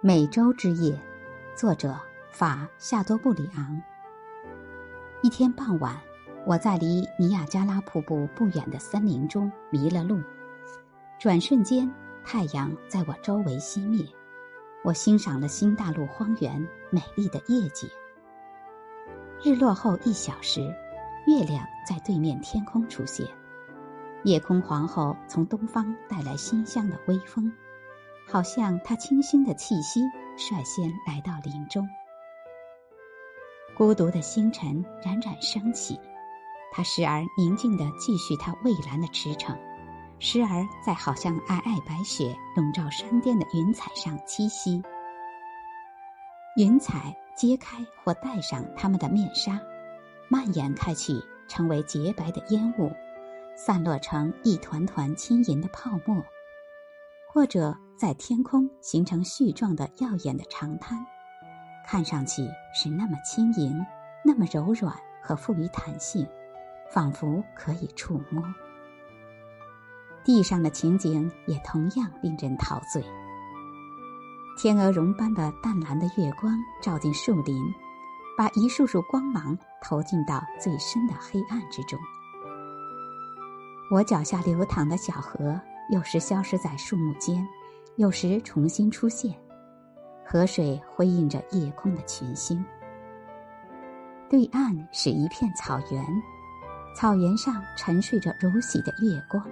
美洲之夜，作者法夏多布里昂。一天傍晚，我在离尼亚加拉瀑布不远的森林中迷了路。转瞬间，太阳在我周围熄灭，我欣赏了新大陆荒原美丽的夜景。日落后一小时，月亮在对面天空出现，夜空皇后从东方带来馨香的微风。好像她清新的气息率先来到林中，孤独的星辰冉冉升起，他时而宁静的继续他蔚蓝的驰骋，时而在好像皑皑白雪笼罩山巅的云彩上栖息。云彩揭开或戴上他们的面纱，蔓延开去，成为洁白的烟雾，散落成一团团轻盈的泡沫。或者在天空形成絮状的耀眼的长滩，看上去是那么轻盈，那么柔软和富于弹性，仿佛可以触摸。地上的情景也同样令人陶醉。天鹅绒般的淡蓝的月光照进树林，把一束束光芒投进到最深的黑暗之中。我脚下流淌的小河。有时消失在树木间，有时重新出现。河水辉映着夜空的群星。对岸是一片草原，草原上沉睡着如洗的月光。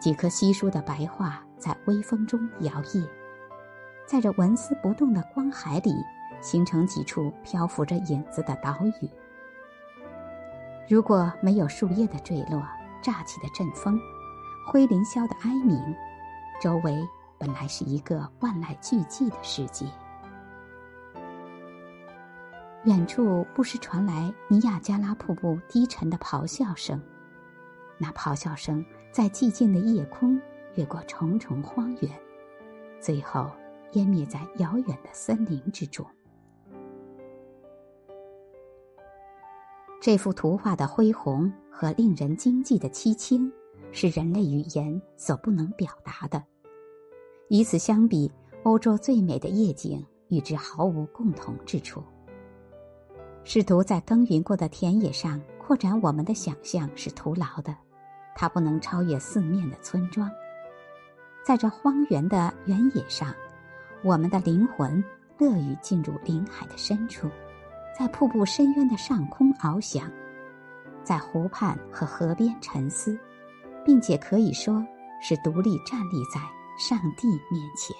几棵稀疏的白桦在微风中摇曳，在这纹丝不动的光海里，形成几处漂浮着影子的岛屿。如果没有树叶的坠落，乍起的阵风。灰林霄的哀鸣，周围本来是一个万籁俱寂的世界。远处不时传来尼亚加拉瀑布低沉的咆哮声，那咆哮声在寂静的夜空越过重重荒原，最后湮灭在遥远的森林之中。这幅图画的恢宏和令人惊悸的凄清。是人类语言所不能表达的。与此相比，欧洲最美的夜景与之毫无共同之处。试图在耕耘过的田野上扩展我们的想象是徒劳的，它不能超越四面的村庄。在这荒原的原野上，我们的灵魂乐于进入林海的深处，在瀑布深渊的上空翱翔，在湖畔和河边沉思。并且可以说是独立站立在上帝面前。